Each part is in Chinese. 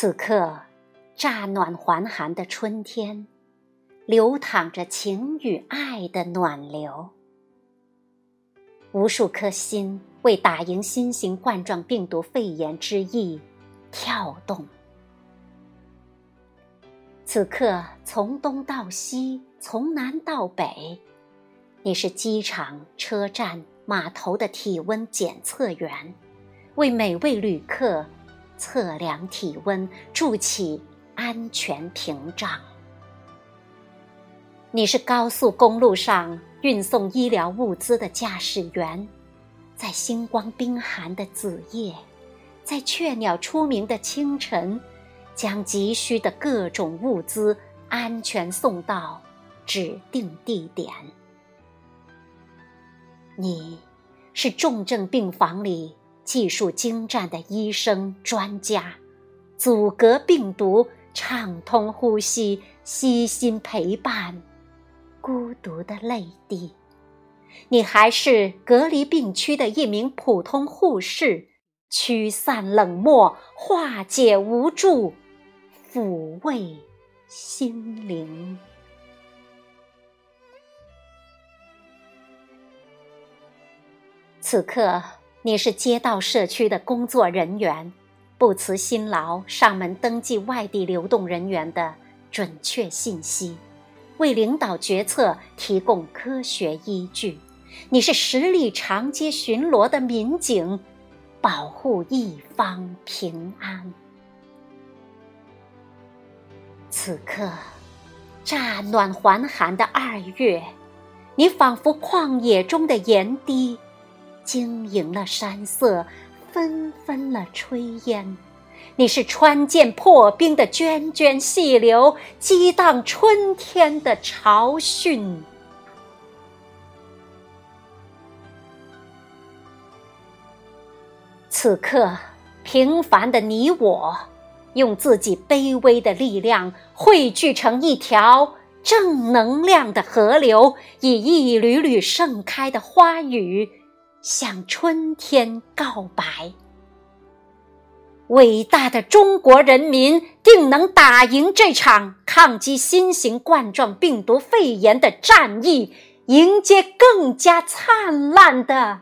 此刻，乍暖还寒的春天，流淌着情与爱的暖流。无数颗心为打赢新型冠状病毒肺炎之役跳动。此刻，从东到西，从南到北，你是机场、车站、码头的体温检测员，为每位旅客。测量体温，筑起安全屏障。你是高速公路上运送医疗物资的驾驶员，在星光冰寒的子夜，在雀鸟出鸣的清晨，将急需的各种物资安全送到指定地点。你是重症病房里。技术精湛的医生专家，阻隔病毒，畅通呼吸，悉心陪伴孤独的泪滴。你还是隔离病区的一名普通护士，驱散冷漠，化解无助，抚慰心灵。此刻。你是街道社区的工作人员，不辞辛劳上门登记外地流动人员的准确信息，为领导决策提供科学依据。你是十里长街巡逻的民警，保护一方平安。此刻，乍暖还寒的二月，你仿佛旷野中的盐滴。晶莹了山色，纷纷了炊烟。你是穿剑破冰的涓涓细流，激荡春天的潮汛。此刻，平凡的你我，用自己卑微的力量，汇聚成一条正能量的河流，以一缕缕盛开的花语。向春天告白。伟大的中国人民定能打赢这场抗击新型冠状病毒肺炎的战役，迎接更加灿烂的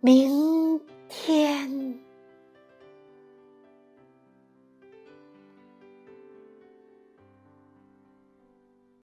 明天。